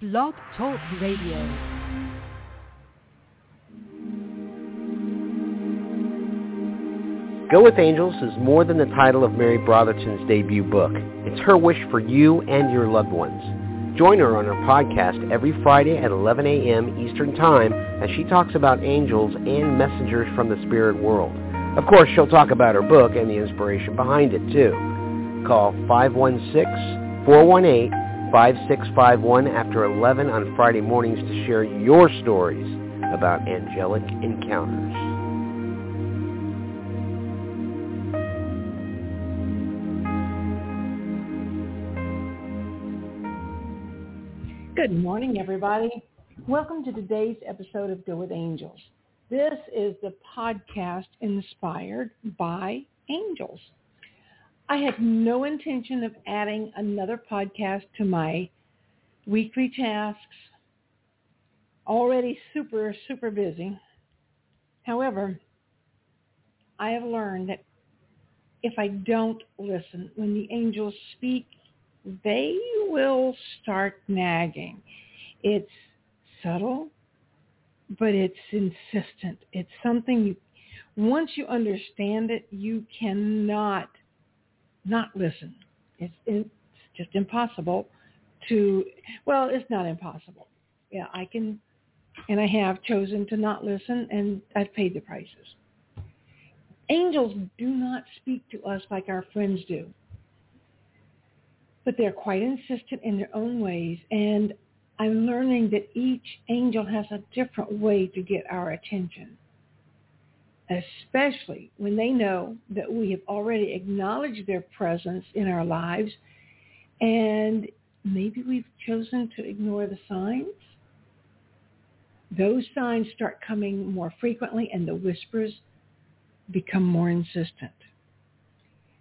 Blog Talk Radio. Go with Angels is more than the title of Mary Brotherton's debut book. It's her wish for you and your loved ones. Join her on her podcast every Friday at 11 a.m. Eastern Time as she talks about angels and messengers from the spirit world. Of course, she'll talk about her book and the inspiration behind it, too. Call 516-418-5651 after 11 on Friday mornings to share your stories about angelic encounters. Good morning, everybody. Welcome to today's episode of Go with Angels. This is the podcast inspired by angels. I had no intention of adding another podcast to my weekly tasks. Already super, super busy. However, I have learned that if I don't listen when the angels speak, they will start nagging. It's subtle, but it's insistent. It's something you, once you understand it, you cannot not listen. It's, it's just impossible to, well, it's not impossible. Yeah, I can, and I have chosen to not listen, and I've paid the prices. Angels do not speak to us like our friends do but they're quite insistent in their own ways. And I'm learning that each angel has a different way to get our attention, especially when they know that we have already acknowledged their presence in our lives and maybe we've chosen to ignore the signs. Those signs start coming more frequently and the whispers become more insistent.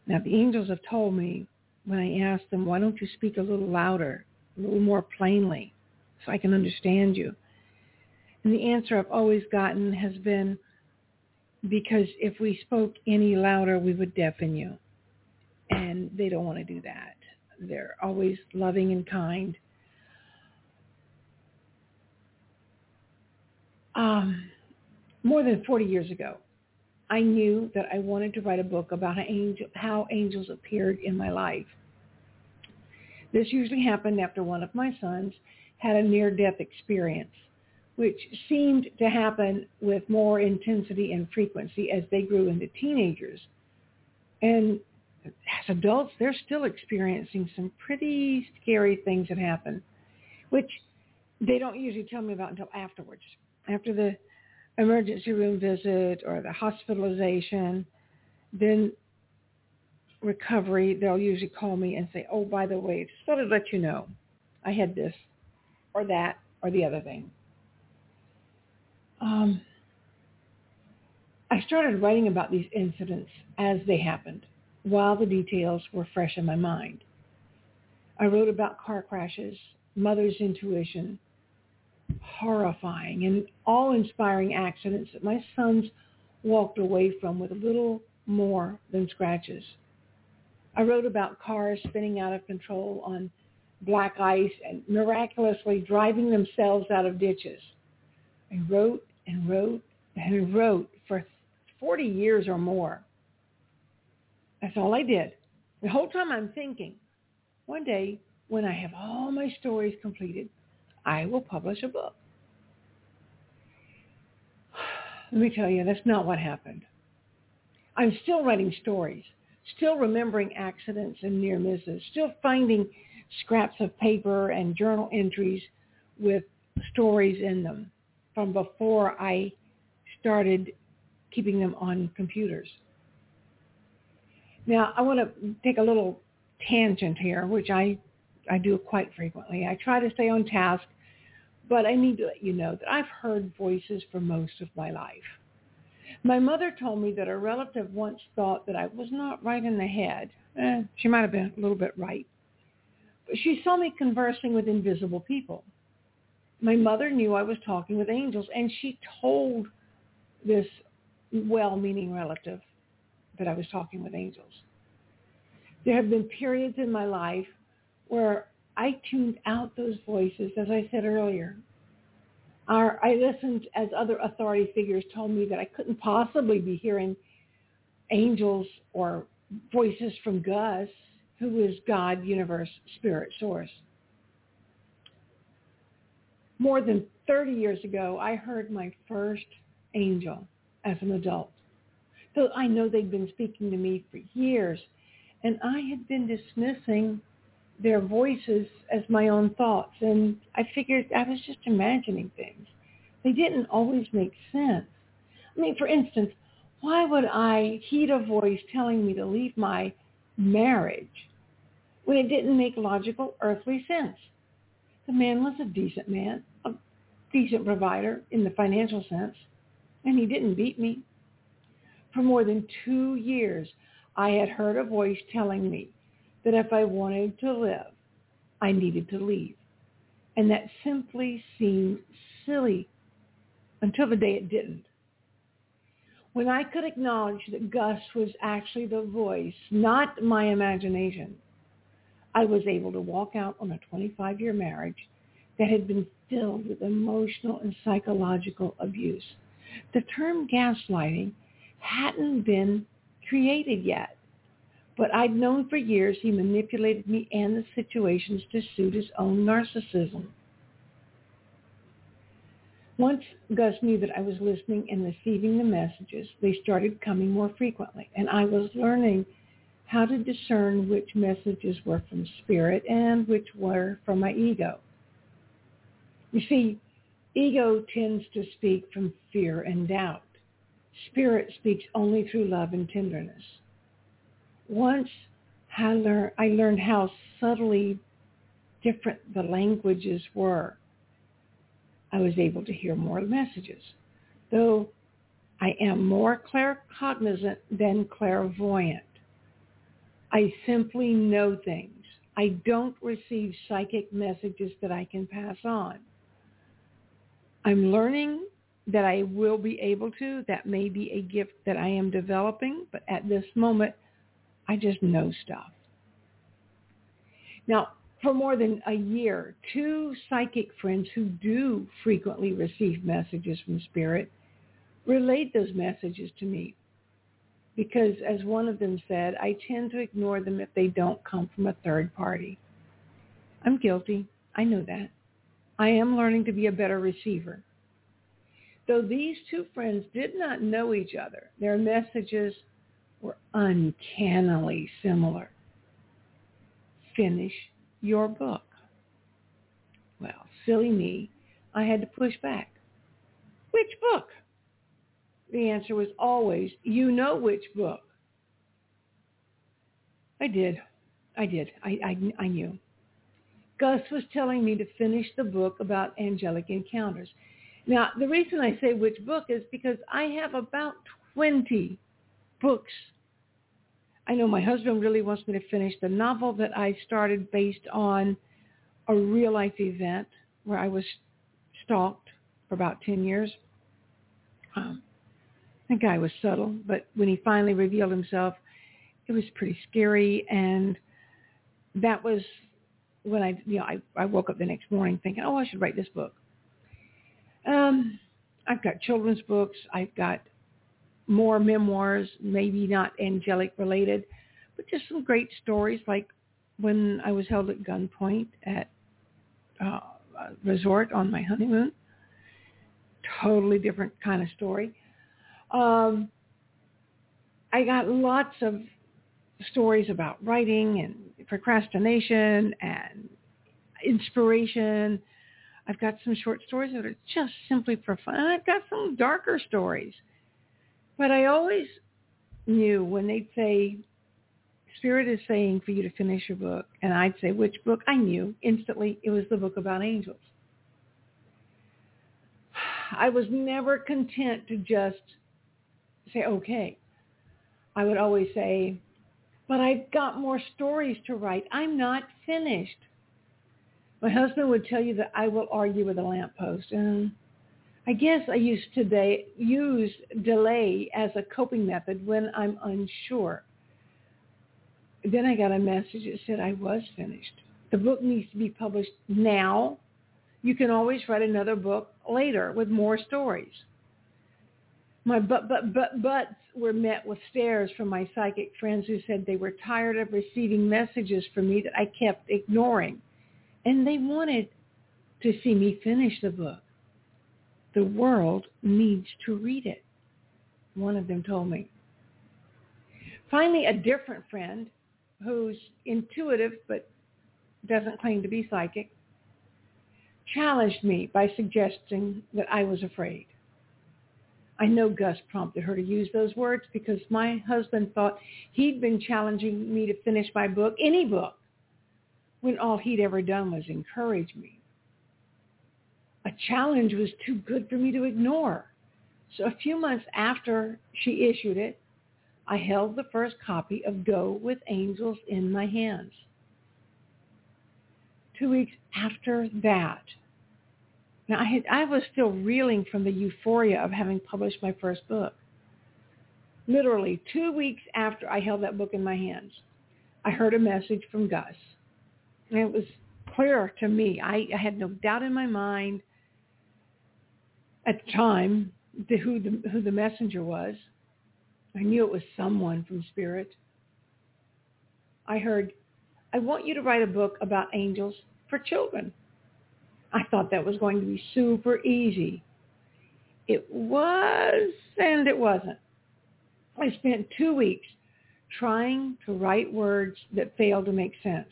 Now, the angels have told me when I ask them, why don't you speak a little louder, a little more plainly, so I can understand you? And the answer I've always gotten has been, because if we spoke any louder, we would deafen you. And they don't want to do that. They're always loving and kind. Um, more than 40 years ago, I knew that I wanted to write a book about angel, how angels appeared in my life. This usually happened after one of my sons had a near-death experience, which seemed to happen with more intensity and frequency as they grew into teenagers. And as adults, they're still experiencing some pretty scary things that happen, which they don't usually tell me about until afterwards, after the emergency room visit or the hospitalization, then recovery, they'll usually call me and say, oh, by the way, just thought I'd let you know I had this or that or the other thing. Um, I started writing about these incidents as they happened while the details were fresh in my mind. I wrote about car crashes, mother's intuition, horrifying and awe-inspiring accidents that my sons walked away from with a little more than scratches. I wrote about cars spinning out of control on black ice and miraculously driving themselves out of ditches. I wrote and wrote and wrote for 40 years or more. That's all I did. The whole time I'm thinking, one day when I have all my stories completed, I will publish a book. Let me tell you, that's not what happened. I'm still writing stories, still remembering accidents and near misses, still finding scraps of paper and journal entries with stories in them from before I started keeping them on computers. Now, I want to take a little tangent here, which I I do quite frequently. I try to stay on task, but I need to let you know that I've heard voices for most of my life. My mother told me that a relative once thought that I was not right in the head. Eh, she might have been a little bit right. But she saw me conversing with invisible people. My mother knew I was talking with angels, and she told this well-meaning relative that I was talking with angels. There have been periods in my life where I tuned out those voices, as I said earlier. I listened as other authority figures told me that I couldn't possibly be hearing angels or voices from Gus, who is God, universe, spirit, source. More than 30 years ago, I heard my first angel as an adult. So I know they'd been speaking to me for years, and I had been dismissing their voices as my own thoughts, and I figured I was just imagining things. They didn't always make sense. I mean, for instance, why would I heed a voice telling me to leave my marriage when it didn't make logical earthly sense? The man was a decent man, decent provider in the financial sense, and he didn't beat me. For more than two years, I had heard a voice telling me that if I wanted to live, I needed to leave. And that simply seemed silly until the day it didn't. When I could acknowledge that Gus was actually the voice, not my imagination, I was able to walk out on a 25-year marriage that had been filled with emotional and psychological abuse. The term gaslighting hadn't been created yet, but I'd known for years he manipulated me and the situations to suit his own narcissism. Once Gus knew that I was listening and receiving the messages, they started coming more frequently, and I was learning how to discern which messages were from spirit and which were from my ego. You see, ego tends to speak from fear and doubt. Spirit speaks only through love and tenderness. Once I learned, I learned how subtly different the languages were. I was able to hear more messages, though I am more claircognizant than clairvoyant. I simply know things. I don't receive psychic messages that I can pass on. I'm learning that I will be able to. That may be a gift that I am developing, but at this moment, I just know stuff. Now, for more than a year, two psychic friends who do frequently receive messages from spirit relayed those messages to me because as one of them said, I tend to ignore them if they don't come from a third party. I'm guilty. I know that. I am learning to be a better receiver. Though these two friends did not know each other, their messages were uncannily similar. Finish your book. Well, silly me, I had to push back. Which book? The answer was always, you know which book. I did. I did. I, I, I knew. Gus was telling me to finish the book about angelic encounters. Now, the reason I say which book is because I have about 20 books. I know my husband really wants me to finish the novel that I started based on a real life event where I was stalked for about 10 years. Um, the guy was subtle, but when he finally revealed himself, it was pretty scary. And that was when I, you know, I, I woke up the next morning thinking, oh, I should write this book. Um, I've got children's books. I've got more memoirs, maybe not angelic related, but just some great stories like when I was held at gunpoint at uh, a resort on my honeymoon. Totally different kind of story. Um, I got lots of stories about writing and procrastination and inspiration I've got some short stories that are just simply for fun. I've got some darker stories. But I always knew when they'd say, Spirit is saying for you to finish your book, and I'd say, which book? I knew instantly it was the book about angels. I was never content to just say, okay. I would always say, but I've got more stories to write. I'm not finished. My husband would tell you that I will argue with a lamppost. And I guess I used today use delay as a coping method when I'm unsure. Then I got a message that said I was finished. The book needs to be published now. You can always write another book later with more stories. My but but but buts were met with stares from my psychic friends who said they were tired of receiving messages from me that I kept ignoring. And they wanted to see me finish the book. The world needs to read it, one of them told me. Finally, a different friend who's intuitive but doesn't claim to be psychic challenged me by suggesting that I was afraid. I know Gus prompted her to use those words because my husband thought he'd been challenging me to finish my book, any book, when all he'd ever done was encourage me. A challenge was too good for me to ignore. So a few months after she issued it, I held the first copy of Go with Angels in my hands. Two weeks after that, now I, had, I was still reeling from the euphoria of having published my first book. Literally two weeks after I held that book in my hands, I heard a message from Gus. And it was clear to me. I, I had no doubt in my mind at the time who, the, who the messenger was. I knew it was someone from Spirit. I heard, I want you to write a book about angels for children. I thought that was going to be super easy. It was and it wasn't. I spent two weeks trying to write words that failed to make sense.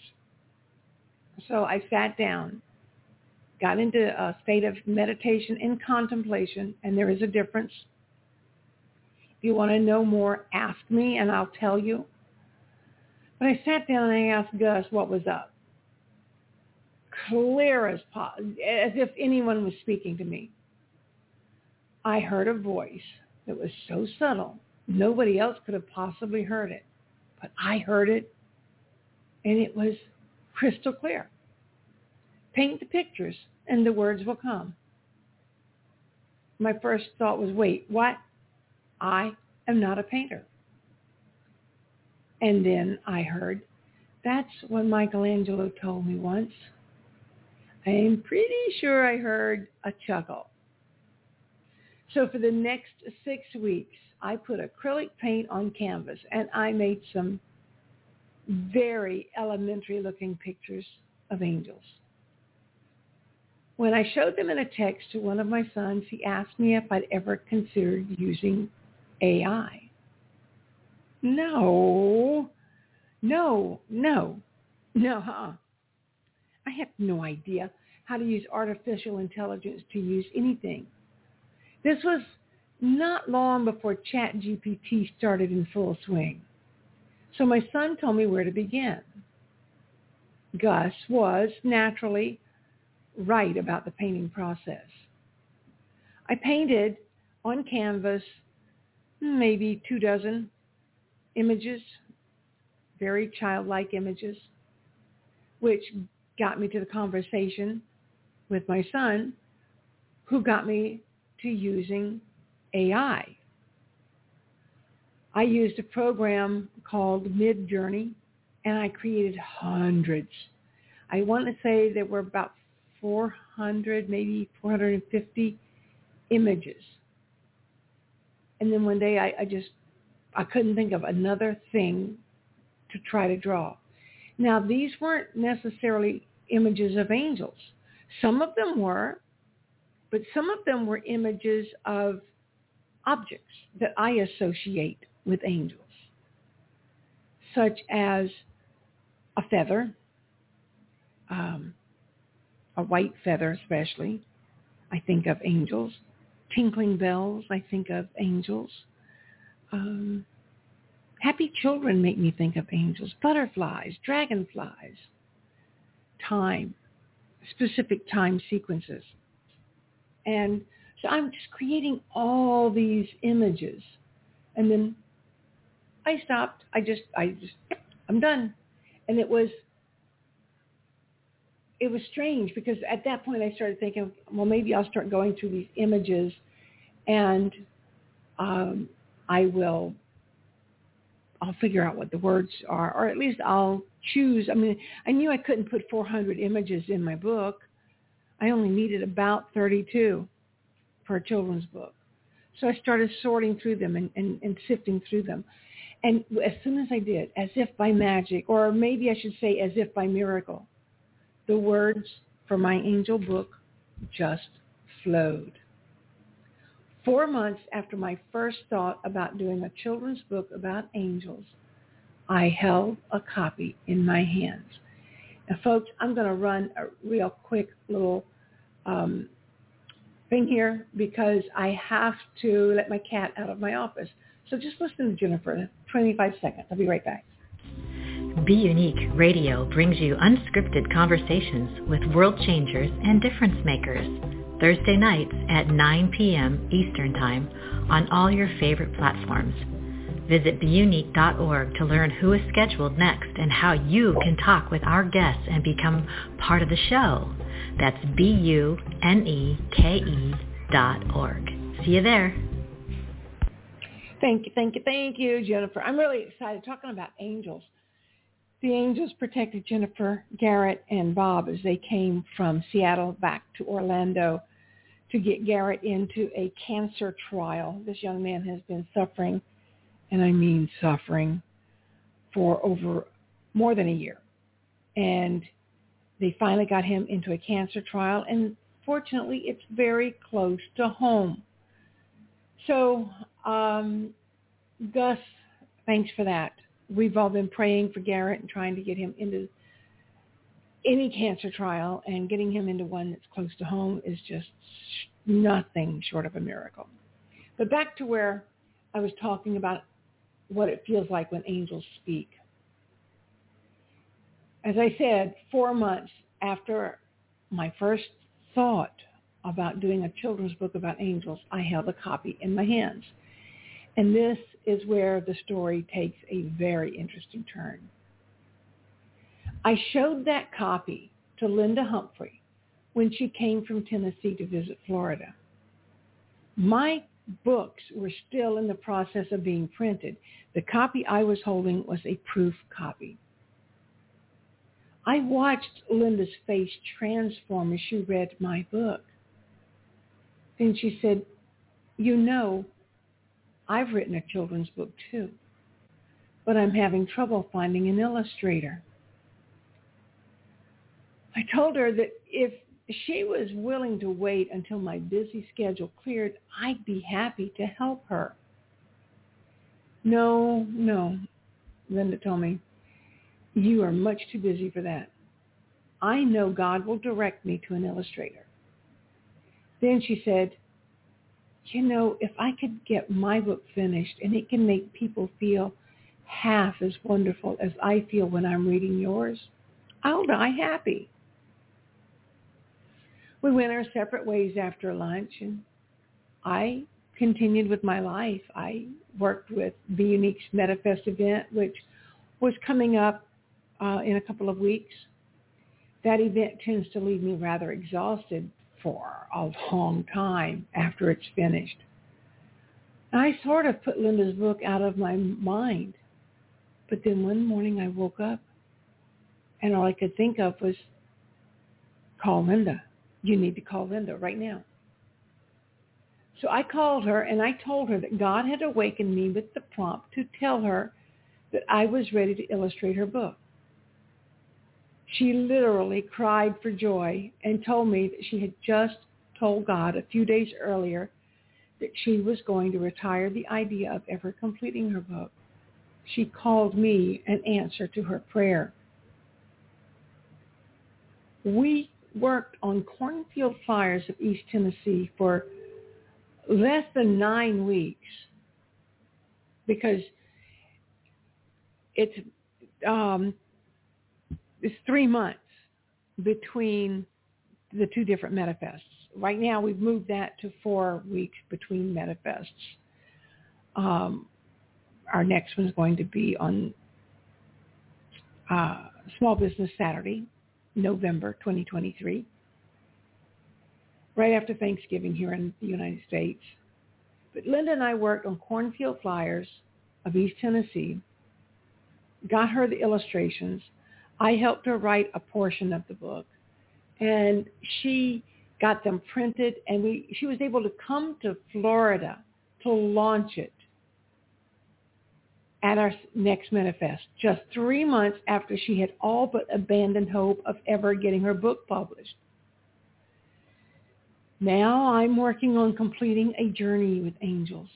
So I sat down, got into a state of meditation and contemplation, and there is a difference. If you want to know more, ask me and I'll tell you. But I sat down and I asked Gus what was up clear as as if anyone was speaking to me. I heard a voice that was so subtle, nobody else could have possibly heard it. But I heard it, and it was crystal clear. Paint the pictures, and the words will come. My first thought was, wait, what? I am not a painter. And then I heard, that's what Michelangelo told me once. I'm pretty sure I heard a chuckle. So for the next six weeks, I put acrylic paint on canvas and I made some very elementary looking pictures of angels. When I showed them in a text to one of my sons, he asked me if I'd ever considered using AI. No, no, no, no, huh? I have no idea how to use artificial intelligence to use anything. This was not long before ChatGPT started in full swing. So my son told me where to begin. Gus was naturally right about the painting process. I painted on canvas maybe two dozen images, very childlike images, which got me to the conversation with my son who got me to using AI. I used a program called Midjourney and I created hundreds. I want to say there were about 400, maybe 450 images. And then one day I, I just, I couldn't think of another thing to try to draw. Now, these weren't necessarily images of angels. Some of them were, but some of them were images of objects that I associate with angels, such as a feather, um, a white feather especially. I think of angels. Tinkling bells, I think of angels. Um, Happy children make me think of angels, butterflies, dragonflies, time, specific time sequences. And so I'm just creating all these images. And then I stopped. I just, I just, I'm done. And it was, it was strange because at that point I started thinking, well, maybe I'll start going through these images and um, I will I'll figure out what the words are, or at least I'll choose. I mean, I knew I couldn't put 400 images in my book. I only needed about 32 for a children's book. So I started sorting through them and, and, and sifting through them. And as soon as I did, as if by magic, or maybe I should say as if by miracle, the words for my angel book just flowed. Four months after my first thought about doing a children's book about angels, I held a copy in my hands. Now, folks, I'm going to run a real quick little um, thing here because I have to let my cat out of my office. So just listen to Jennifer, 25 seconds. I'll be right back. Be Unique Radio brings you unscripted conversations with world changers and difference makers. Thursday nights at 9 p.m. Eastern Time on all your favorite platforms. Visit buneke.org to learn who is scheduled next and how you can talk with our guests and become part of the show. That's B-U-N-E-K-E dot org. See you there. Thank you, thank you, thank you, Jennifer. I'm really excited talking about angels. The angels protected Jennifer, Garrett, and Bob as they came from Seattle back to Orlando to get Garrett into a cancer trial. This young man has been suffering, and I mean suffering, for over more than a year. And they finally got him into a cancer trial, and fortunately, it's very close to home. So, um, Gus, thanks for that. We've all been praying for Garrett and trying to get him into any cancer trial, and getting him into one that's close to home is just nothing short of a miracle. But back to where I was talking about what it feels like when angels speak as I said, four months after my first thought about doing a children's book about angels, I held a copy in my hands. And this is where the story takes a very interesting turn. I showed that copy to Linda Humphrey when she came from Tennessee to visit Florida. My books were still in the process of being printed. The copy I was holding was a proof copy. I watched Linda's face transform as she read my book. Then she said, you know, I've written a children's book too, but I'm having trouble finding an illustrator. I told her that if she was willing to wait until my busy schedule cleared, I'd be happy to help her. No, no, Linda told me. You are much too busy for that. I know God will direct me to an illustrator. Then she said, you know, if I could get my book finished and it can make people feel half as wonderful as I feel when I'm reading yours, I'll die happy. We went our separate ways after lunch and I continued with my life. I worked with the Unique's MetaFest event, which was coming up uh, in a couple of weeks. That event tends to leave me rather exhausted for a long time after it's finished. I sort of put Linda's book out of my mind. But then one morning I woke up and all I could think of was call Linda. You need to call Linda right now. So I called her and I told her that God had awakened me with the prompt to tell her that I was ready to illustrate her book. She literally cried for joy and told me that she had just told God a few days earlier that she was going to retire the idea of ever completing her book. She called me an answer to her prayer. We worked on cornfield flyers of East Tennessee for less than nine weeks because it's um, it's three months between the two different metafests. Right now, we've moved that to four weeks between metafests. Um, our next one is going to be on uh, Small Business Saturday, November 2023, right after Thanksgiving here in the United States. But Linda and I worked on cornfield flyers of East Tennessee got her the illustrations. I helped her write a portion of the book, and she got them printed, and we she was able to come to Florida to launch it at our next MetaFest, just three months after she had all but abandoned hope of ever getting her book published. Now I'm working on completing a journey with angels.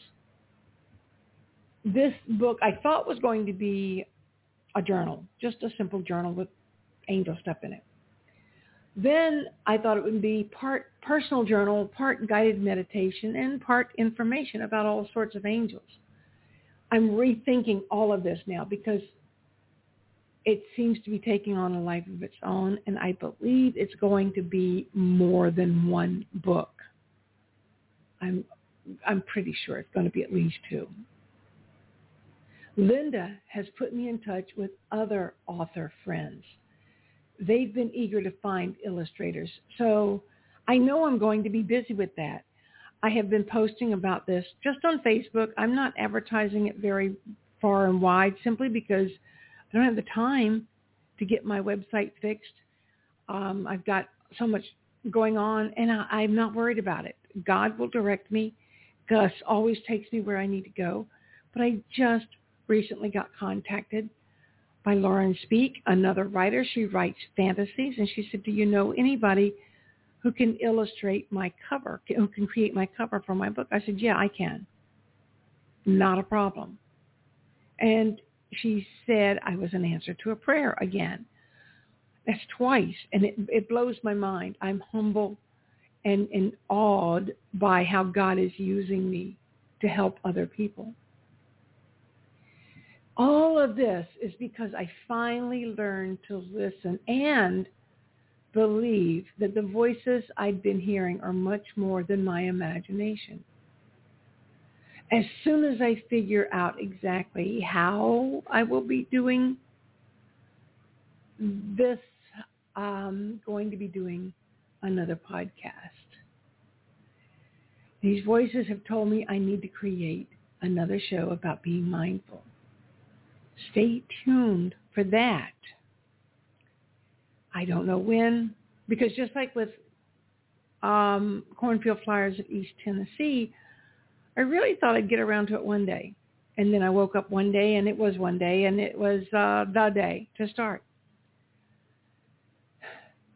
This book I thought was going to be a journal, just a simple journal with angel stuff in it. Then I thought it would be part personal journal, part guided meditation, and part information about all sorts of angels. I'm rethinking all of this now because it seems to be taking on a life of its own, and I believe it's going to be more than one book. I'm I'm pretty sure it's going to be at least two. Linda has put me in touch with other author friends. They've been eager to find illustrators, so I know I'm going to be busy with that. I have been posting about this just on Facebook. I'm not advertising it very far and wide simply because I don't have the time to get my website fixed. Um, I've got so much going on and I, I'm not worried about it. God will direct me. Gus always takes me where I need to go. But I just recently got contacted by Lauren Speak, another writer. She writes fantasies and she said, do you know anybody who can illustrate my cover, who can create my cover for my book? I said, yeah, I can. Not a problem. And she said I was an answer to a prayer again. That's twice, and it, it blows my mind. I'm humble and, and awed by how God is using me to help other people. All of this is because I finally learned to listen and believe that the voices I'd been hearing are much more than my imagination. As soon as I figure out exactly how I will be doing this, I'm going to be doing another podcast. These voices have told me I need to create another show about being mindful. Stay tuned for that. I don't know when, because just like with um, Cornfield Flyers of East Tennessee, I really thought I'd get around to it one day. And then I woke up one day and it was one day and it was uh, the day to start.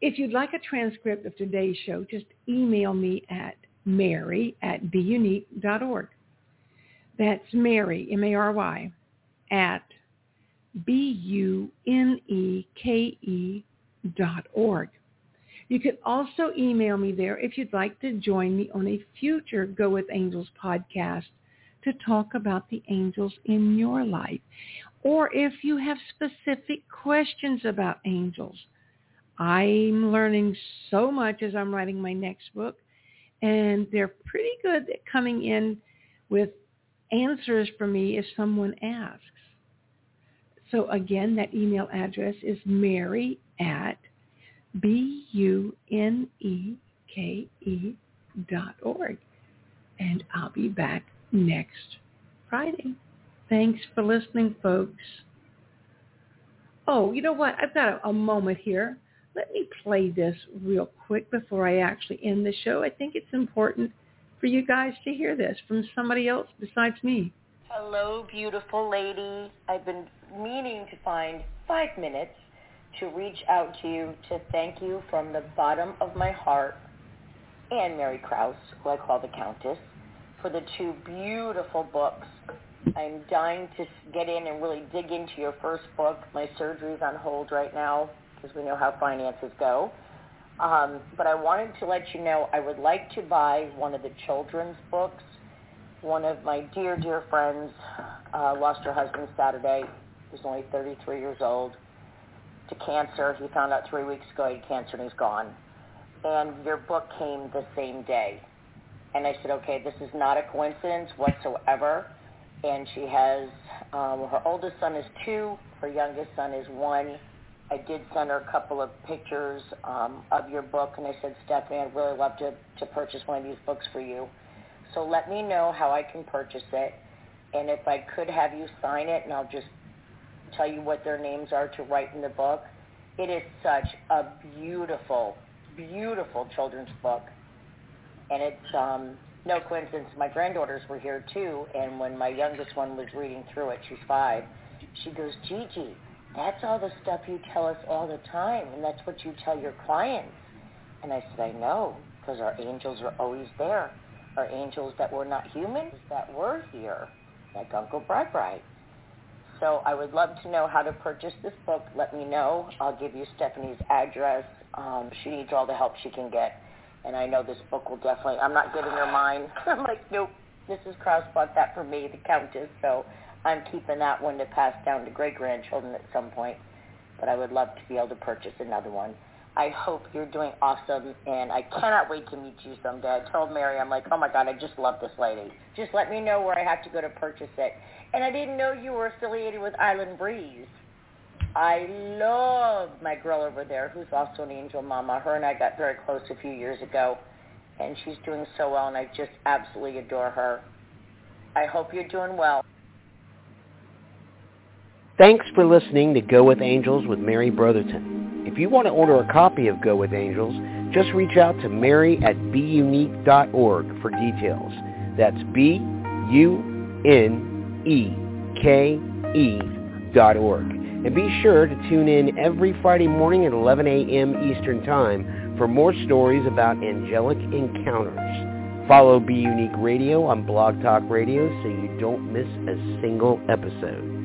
If you'd like a transcript of today's show, just email me at mary at buneke.org. That's Mary, M-A-R-Y, at B-U-N-E-K-E dot org. You can also email me there if you'd like to join me on a future Go With Angels podcast to talk about the angels in your life. Or if you have specific questions about angels. I'm learning so much as I'm writing my next book, and they're pretty good at coming in with answers for me if someone asks. So again, that email address is mary at B-U-N-E-K-E dot org. And I'll be back next Friday. Thanks for listening, folks. Oh, you know what? I've got a, a moment here. Let me play this real quick before I actually end the show. I think it's important for you guys to hear this from somebody else besides me. Hello, beautiful lady. I've been meaning to find five minutes to reach out to you to thank you from the bottom of my heart and Mary Krause, who I call the Countess, for the two beautiful books. I'm dying to get in and really dig into your first book. My surgery's on hold right now because we know how finances go. Um, but I wanted to let you know I would like to buy one of the children's books. One of my dear, dear friends uh, lost her husband Saturday. He was only 33 years old to cancer. He found out three weeks ago he had cancer and he's gone. And your book came the same day. And I said, okay, this is not a coincidence whatsoever. And she has, um, her oldest son is two, her youngest son is one. I did send her a couple of pictures um, of your book, and I said, Stephanie, I'd really love to, to purchase one of these books for you. So let me know how I can purchase it, and if I could have you sign it, and I'll just tell you what their names are to write in the book. It is such a beautiful, beautiful children's book. And it's um, no coincidence. My granddaughters were here too, and when my youngest one was reading through it, she's five, she goes, Gigi, that's all the stuff you tell us all the time, and that's what you tell your clients. And I said, I know, because our angels are always there. Our angels that were not humans, that were here, like Uncle Bright Bright. So I would love to know how to purchase this book. Let me know. I'll give you Stephanie's address. Um, she needs all the help she can get. And I know this book will definitely, I'm not giving her mine. I'm like, nope, Mrs. Krause bought that for me, the Countess. So I'm keeping that one to pass down to great-grandchildren at some point. But I would love to be able to purchase another one. I hope you're doing awesome, and I cannot wait to meet you someday. I told Mary, I'm like, oh my God, I just love this lady. Just let me know where I have to go to purchase it. And I didn't know you were affiliated with Island Breeze. I love my girl over there, who's also an angel mama. Her and I got very close a few years ago, and she's doing so well, and I just absolutely adore her. I hope you're doing well. Thanks for listening to Go With Angels with Mary Brotherton. If you want to order a copy of Go With Angels, just reach out to Mary at buneke.org for details. That's B-U-N-E-K-E dot org. And be sure to tune in every Friday morning at 11 a.m. Eastern Time for more stories about angelic encounters. Follow Be Unique Radio on Blog Talk Radio so you don't miss a single episode.